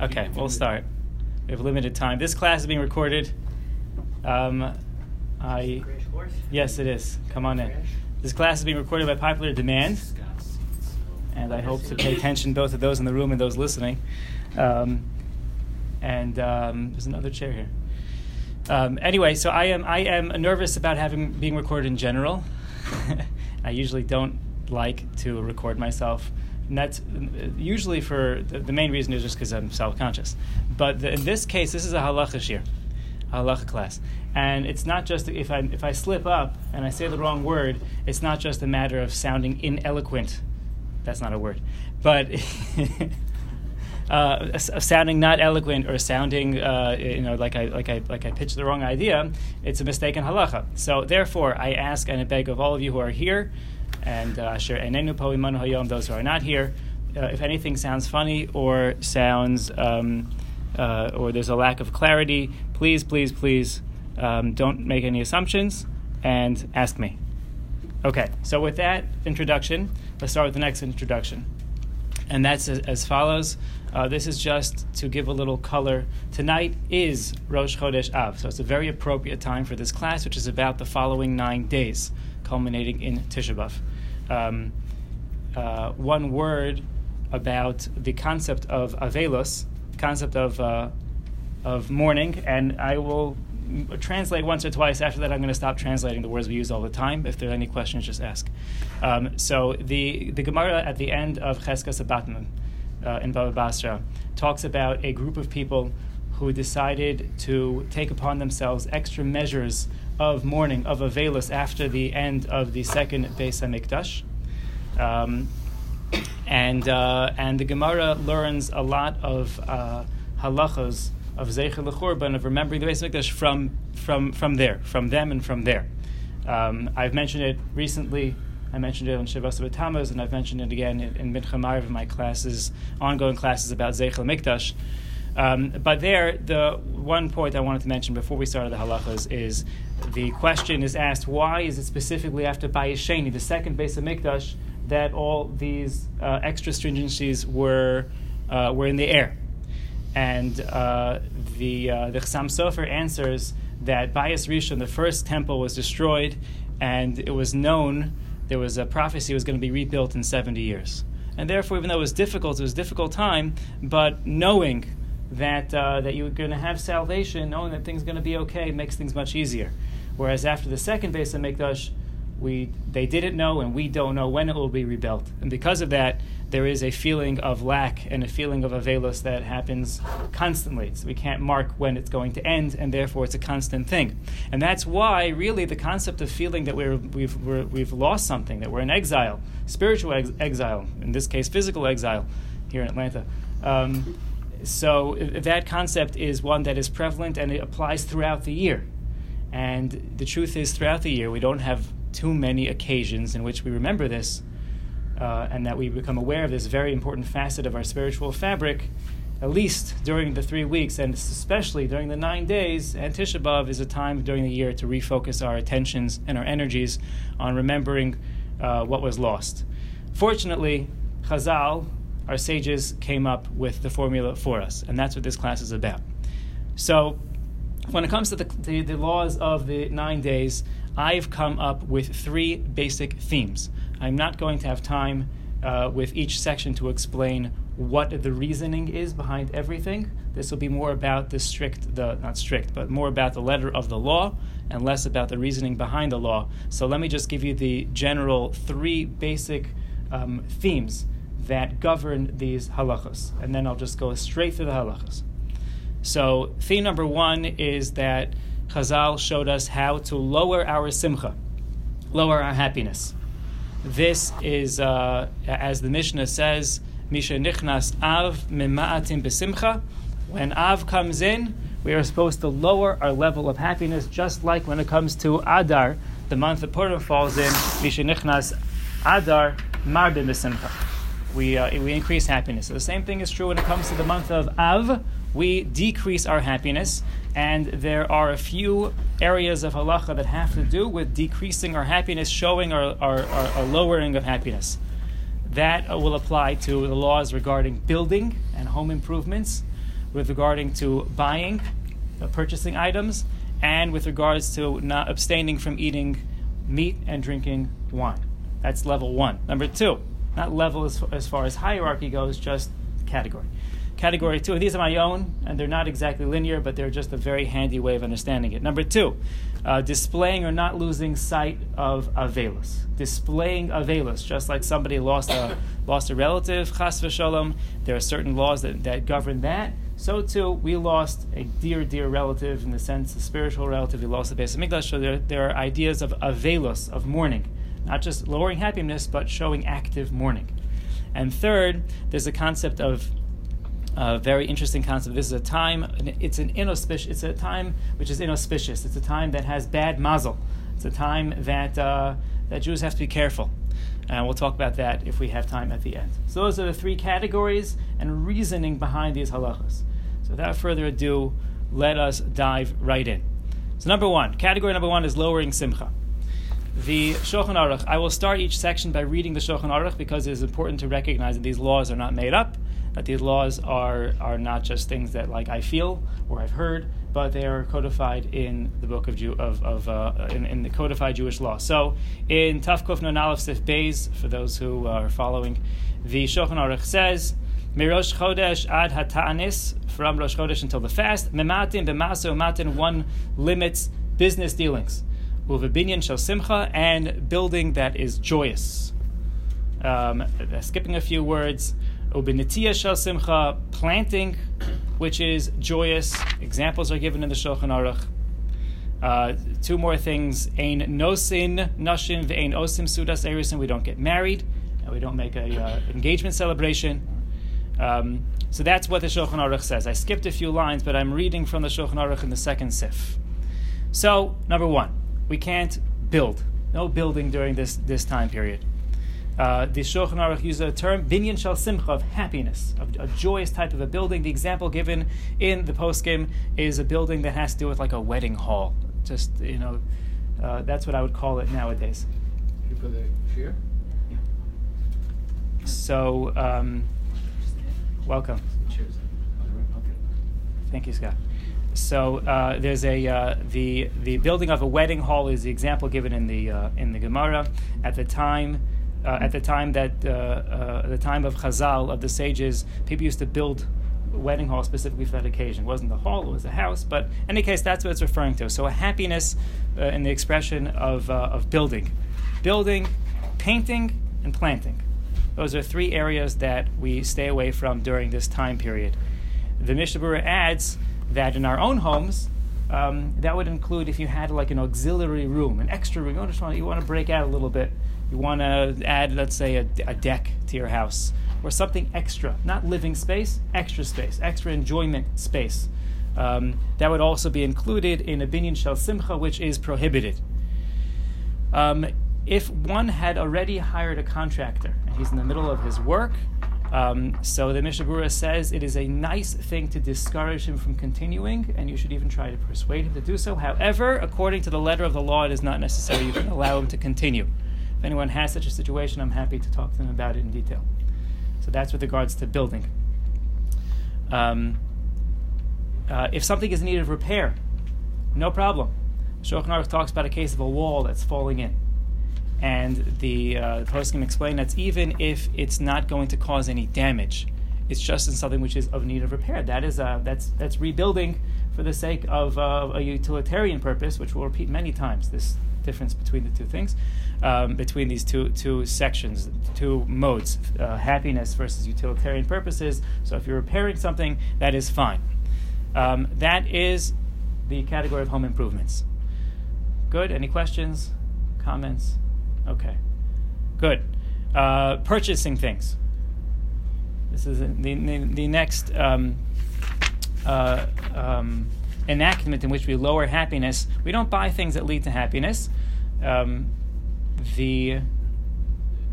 Okay, we'll start. We have limited time. This class is being recorded. Um, I yes, it is. Come on in. This class is being recorded by popular demand, and I hope to pay attention both to those in the room and those listening. Um, and um, there's another chair here. Um, anyway, so I am I am nervous about having being recorded in general. I usually don't like to record myself. And that's usually for the, the main reason is just because I'm self conscious. But the, in this case, this is a halacha shir, halacha class, and it's not just if I if I slip up and I say the wrong word, it's not just a matter of sounding ineloquent. That's not a word, but. Uh, sounding not eloquent or sounding, uh, you know, like I like I like I pitched the wrong idea, it's a mistaken halacha. So therefore, I ask and I beg of all of you who are here, and uh, those who are not here, uh, if anything sounds funny or sounds um, uh, or there's a lack of clarity, please, please, please um, don't make any assumptions and ask me. Okay, so with that introduction, let's start with the next introduction. And that's as, as follows. Uh, this is just to give a little color. Tonight is Rosh Chodesh Av, so it's a very appropriate time for this class, which is about the following nine days, culminating in Tisha B'av. Um, uh, one word about the concept of Avelos, concept of, uh, of mourning, and I will translate once or twice. After that, I'm going to stop translating the words we use all the time. If there are any questions, just ask. Um, so the, the Gemara at the end of Chezkas HaBatim, uh, in Baba Basra talks about a group of people who decided to take upon themselves extra measures of mourning, of Avelis, after the end of the second Beis HaMikdash. Um, and, uh, and the Gemara learns a lot of uh, halachas of Zeicher L'Churban, of remembering the Beis HaMikdash from, from, from there, from them and from there. Um, I've mentioned it recently I mentioned it on Shavas Tammuz, and I've mentioned it again in, in Mincha in my classes, ongoing classes about Zeichel Mikdash. Um, but there, the one point I wanted to mention before we started the halachas is the question is asked: Why is it specifically after Bayesheni, the second base of HaMikdash, that all these uh, extra stringencies were uh, were in the air? And uh, the uh, the Chassam Sofer answers that Bayis Rishon, the first temple, was destroyed, and it was known there was a prophecy it was going to be rebuilt in 70 years. And therefore, even though it was difficult, it was a difficult time, but knowing that, uh, that you're going to have salvation, knowing that things are going to be okay, makes things much easier. Whereas after the second Beis HaMikdash, we, they didn't know, and we don't know when it will be rebuilt. And because of that, there is a feeling of lack and a feeling of avelus that happens constantly. So we can't mark when it's going to end, and therefore it's a constant thing. And that's why, really, the concept of feeling that we're, we've, we have lost something, that we're in exile, spiritual ex- exile, in this case, physical exile here in Atlanta. Um, so that concept is one that is prevalent and it applies throughout the year. And the truth is, throughout the year, we don't have too many occasions in which we remember this uh, and that we become aware of this very important facet of our spiritual fabric, at least during the three weeks, and especially during the nine days. And Tisha B'Av is a time during the year to refocus our attentions and our energies on remembering uh, what was lost. Fortunately, Chazal, our sages, came up with the formula for us, and that's what this class is about. So, when it comes to the, the, the laws of the nine days, I've come up with three basic themes. I'm not going to have time uh, with each section to explain what the reasoning is behind everything. This will be more about the strict, the not strict, but more about the letter of the law and less about the reasoning behind the law. So let me just give you the general three basic um, themes that govern these halachas, and then I'll just go straight through the halachas. So theme number one is that Chazal showed us how to lower our simcha, lower our happiness. This is, uh, as the Mishnah says, Misha Nichnas Av Mima'atim Besimcha. When Av comes in, we are supposed to lower our level of happiness, just like when it comes to Adar, the month that Purim falls in, Misha Nichnas Adar Marbim Besimcha. We, uh, we increase happiness. So the same thing is true when it comes to the month of Av. We decrease our happiness and there are a few areas of halacha that have to do with decreasing our happiness, showing our, our, our, our lowering of happiness. That uh, will apply to the laws regarding building and home improvements. with regarding to buying, uh, purchasing items, and with regards to not abstaining from eating meat and drinking wine. That's level one. Number two, not level as, as far as hierarchy goes, just category. Category two, these are my own, and they're not exactly linear, but they're just a very handy way of understanding it. Number two, uh, displaying or not losing sight of avelus. Displaying avelus, just like somebody lost a lost a relative, chas v'shalom. There are certain laws that, that govern that. So too, we lost a dear, dear relative in the sense, a spiritual relative. We lost the base of. So there, there are ideas of avelus, of mourning, not just lowering happiness, but showing active mourning. And third, there's a concept of a very interesting concept. This is a time. It's an inauspicious. It's a time which is inauspicious. It's a time that has bad mazel. It's a time that uh, that Jews have to be careful. And we'll talk about that if we have time at the end. So those are the three categories and reasoning behind these halachas. So without further ado, let us dive right in. So number one, category number one is lowering simcha. The Shulchan Aruch. I will start each section by reading the Shulchan Aruch because it is important to recognize that these laws are not made up that these laws are, are not just things that like I feel or I've heard, but they are codified in the book of Jew, of, of uh, in, in, the codified Jewish law. So in Tafkuf Nun Aleph Sif Beis, for those who are following, the Shulchan Aruch says. Mirosh Chodesh ad Hata'anis, from Rosh Chodesh until the fast. Mematin b'maso matin, one limits business dealings. Uvebinyan shel simcha, and building that is joyous. Um, skipping a few words. Ubinitia shel simcha, planting, which is joyous. Examples are given in the Shulchan Aruch. Uh, two more things: ein nosin nashim ve'ein osim sudas erisin. We don't get married, and we don't make a uh, engagement celebration. Um, so that's what the Shulchan Aruch says. I skipped a few lines, but I'm reading from the Shulchan Aruch in the second sif. So number one, we can't build. No building during this this time period. Uh, the Shulchan Aruch uses a term binyan shal simcha of happiness, of a joyous type of a building. The example given in the poskim is a building that has to do with like a wedding hall. Just you know, uh, that's what I would call it nowadays. Put the chair. So, um, welcome. Thank you, Scott. So uh, there's a uh, the the building of a wedding hall is the example given in the uh, in the Gemara. At the time, uh, at the time that uh, uh, the time of Chazal of the sages, people used to build wedding hall specifically for that occasion. It wasn't the hall; it was a house. But in any case, that's what it's referring to. So a happiness in the expression of of building, building, painting, and planting. Those are three areas that we stay away from during this time period. The Mishnah adds that in our own homes. Um, that would include if you had like an auxiliary room, an extra room. You want to, you want to break out a little bit you want to add, let's say, a, a, deck to your house or something extra, not living space, extra space, extra enjoyment space. Um, that would also be included in a binyan shel simcha, which is prohibited. Um, if one had already hired a contractor and he's in the middle of his work, um, so the Mishnah says it is a nice thing to discourage him from continuing, and you should even try to persuade him to do so. However, according to the letter of the law, it is not necessary. You can allow him to continue. If anyone has such a situation, I'm happy to talk to them about it in detail. So that's with regards to building. Um, uh, if something is in need of repair, no problem. Shulchan Aruch talks about a case of a wall that's falling in. And the uh, poskim explain that even if it's not going to cause any damage, it's just in something which is of need of repair. That is uh, that's that's rebuilding for the sake of uh, a utilitarian purpose, which we'll repeat many times. This difference between the two things, um, between these two two sections, two modes, uh, happiness versus utilitarian purposes. So if you're repairing something, that is fine. Um, that is the category of home improvements. Good. Any questions, comments? Okay. Good. Uh, purchasing things. This is the, the, next um, uh, um, enactment in which we lower happiness. We don't buy things that lead to happiness. Um, the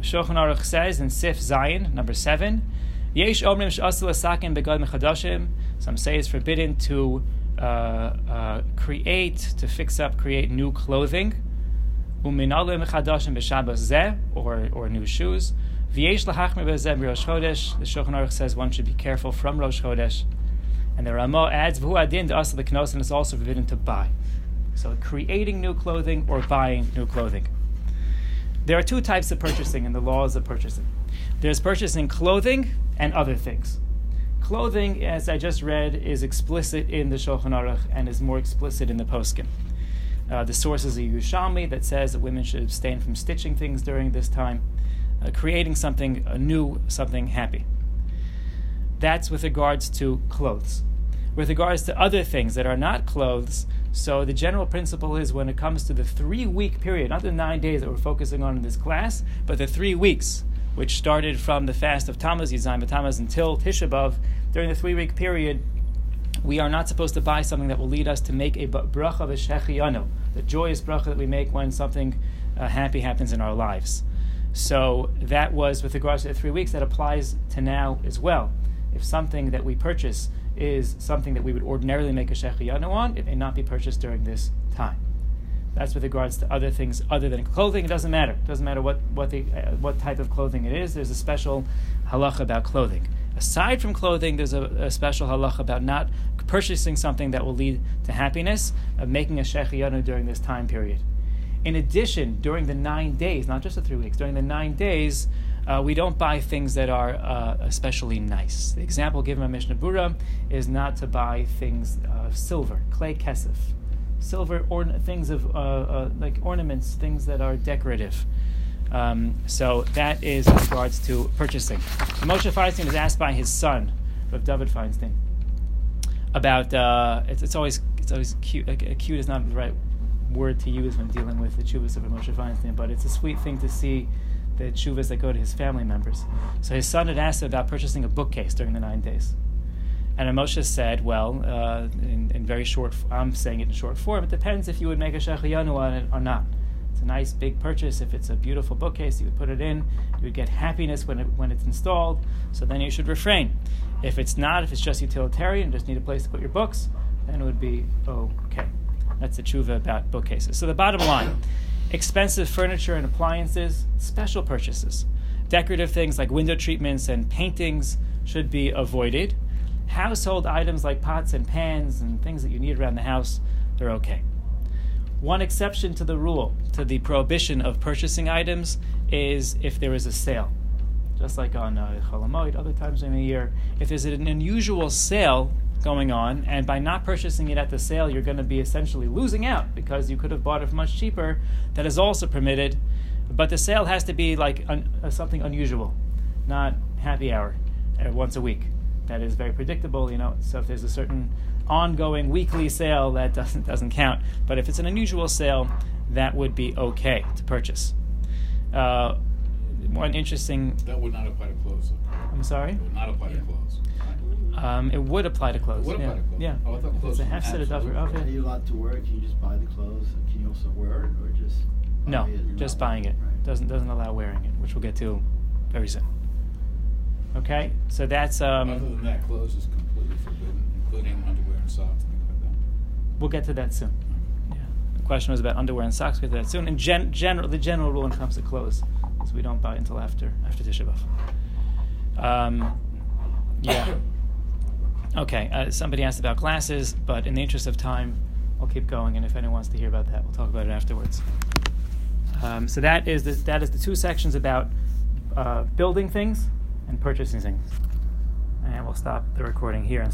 Shulchan Aruch says in Sif Zayin, number seven. Some say it's forbidden to uh, uh, create, to fix up, create new clothing. B'shabbos zeh, or or new shoes. V'yesh lahachmer b'zem Rosh Chodesh. The Shulchan Aruch says one should be careful from Rosh Chodesh. And the Ramah adds, V'hu adin us the knos, and it's also forbidden to buy. So creating new clothing or buying new clothing. There are two types of purchasing in the laws of purchasing. There's purchasing clothing and other things. Clothing, as I just read, is explicit in the Shulchan Aruch and is more explicit in the Poskim. Uh, the source is a Yerushalmi that says that women should abstain from stitching things during this time, uh, creating something new, something happy. That's with regards to clothes. With regards to other things that are not clothes, so the general principle is when it comes to the three week period, not the nine days that we're focusing on in this class, but the three weeks, which started from the fast of Tammuz, Yud Zayin Tammuz, until Tisha B'Av, during the three week period, we are not supposed to buy something that will lead us to make a bracha v'shechiyanu, the joyous bracha that we make when something uh, happy happens in our lives. So that was with regards to the three weeks. That applies to now as well. If something that we purchase is something that we would ordinarily make a shechiyanu on, it may not be purchased during this time. That's with regards to other things other than clothing. It doesn't matter. It doesn't matter what what the uh, what type of clothing it is. There's a special halacha about clothing. Aside from clothing, there's a, a special halacha about not purchasing something that will lead to happiness, of making a shechiyanu during this time period. In addition, during the nine days, not just the three weeks, during the nine days, uh, we don't buy things that are uh, especially nice. The example given by Mishnah Berurah is not to buy things of silver, klei kesef, silver or things of uh, uh, like ornaments, things that are decorative. Um, so that is in regards to purchasing. Moshe Feinstein was asked by his son, of David Feinstein, about uh, it's, it's, always it's always cute. Like, cute is not the right word to use when dealing with the chuvas of Moshe Feinstein, but it's a sweet thing to see the chuvas that go to his family members. So his son had asked him about purchasing a bookcase during the nine days. And Moshe said, well, uh, in, in, very short, I'm saying it in short form, it depends if you would make a shechayanu on it or not. It's a nice big purchase. If it's a beautiful bookcase, you would put it in. You would get happiness when, it, when it's installed. So then you should refrain. If it's not, if it's just utilitarian, just need a place to put your books, then it would be okay. That's the tshuva about bookcases. So the bottom line expensive furniture and appliances, special purchases. Decorative things like window treatments and paintings should be avoided. Household items like pots and pans and things that you need around the house, they're okay. One exception to the rule, to the prohibition of purchasing items, is if there is a sale. Just like on uh, other times in the year, if there's an unusual sale going on, and by not purchasing it at the sale, you're going to be essentially losing out because you could have bought it much cheaper. That is also permitted, but the sale has to be like un- uh, something unusual, not happy hour uh, once a week. That is very predictable, you know. So if there's a certain ongoing weekly sale, that doesn't doesn't count. But if it's an unusual sale, that would be okay to purchase. Uh, one interesting. That would not apply to clothes. I'm sorry. It would not apply to clothes. Um, it would apply to clothes. Would yeah. apply to clothes. Yeah. Oh, I thought clothes it's a half set of absolute. of Are you allowed to wear it? Can you just buy the clothes? Can you also wear it, or just? No, it just buying it. Right. Doesn't doesn't allow wearing it, which we'll get to very soon. Okay, so that's um, Other than that, clothes is completely forbidden, including underwear and socks, things like that. we'll get to that soon. Yeah. The question was about underwear and socks. We'll get to that soon. And gen- general, the general rule when it comes to clothes is we don't buy until after after Tisha B'av. Um, yeah. Okay. Uh, somebody asked about glasses, but in the interest of time, I'll keep going. And if anyone wants to hear about that, we'll talk about it afterwards. Um, so that is the, that is the two sections about uh, building things and purchasing things. And we'll stop the recording here. And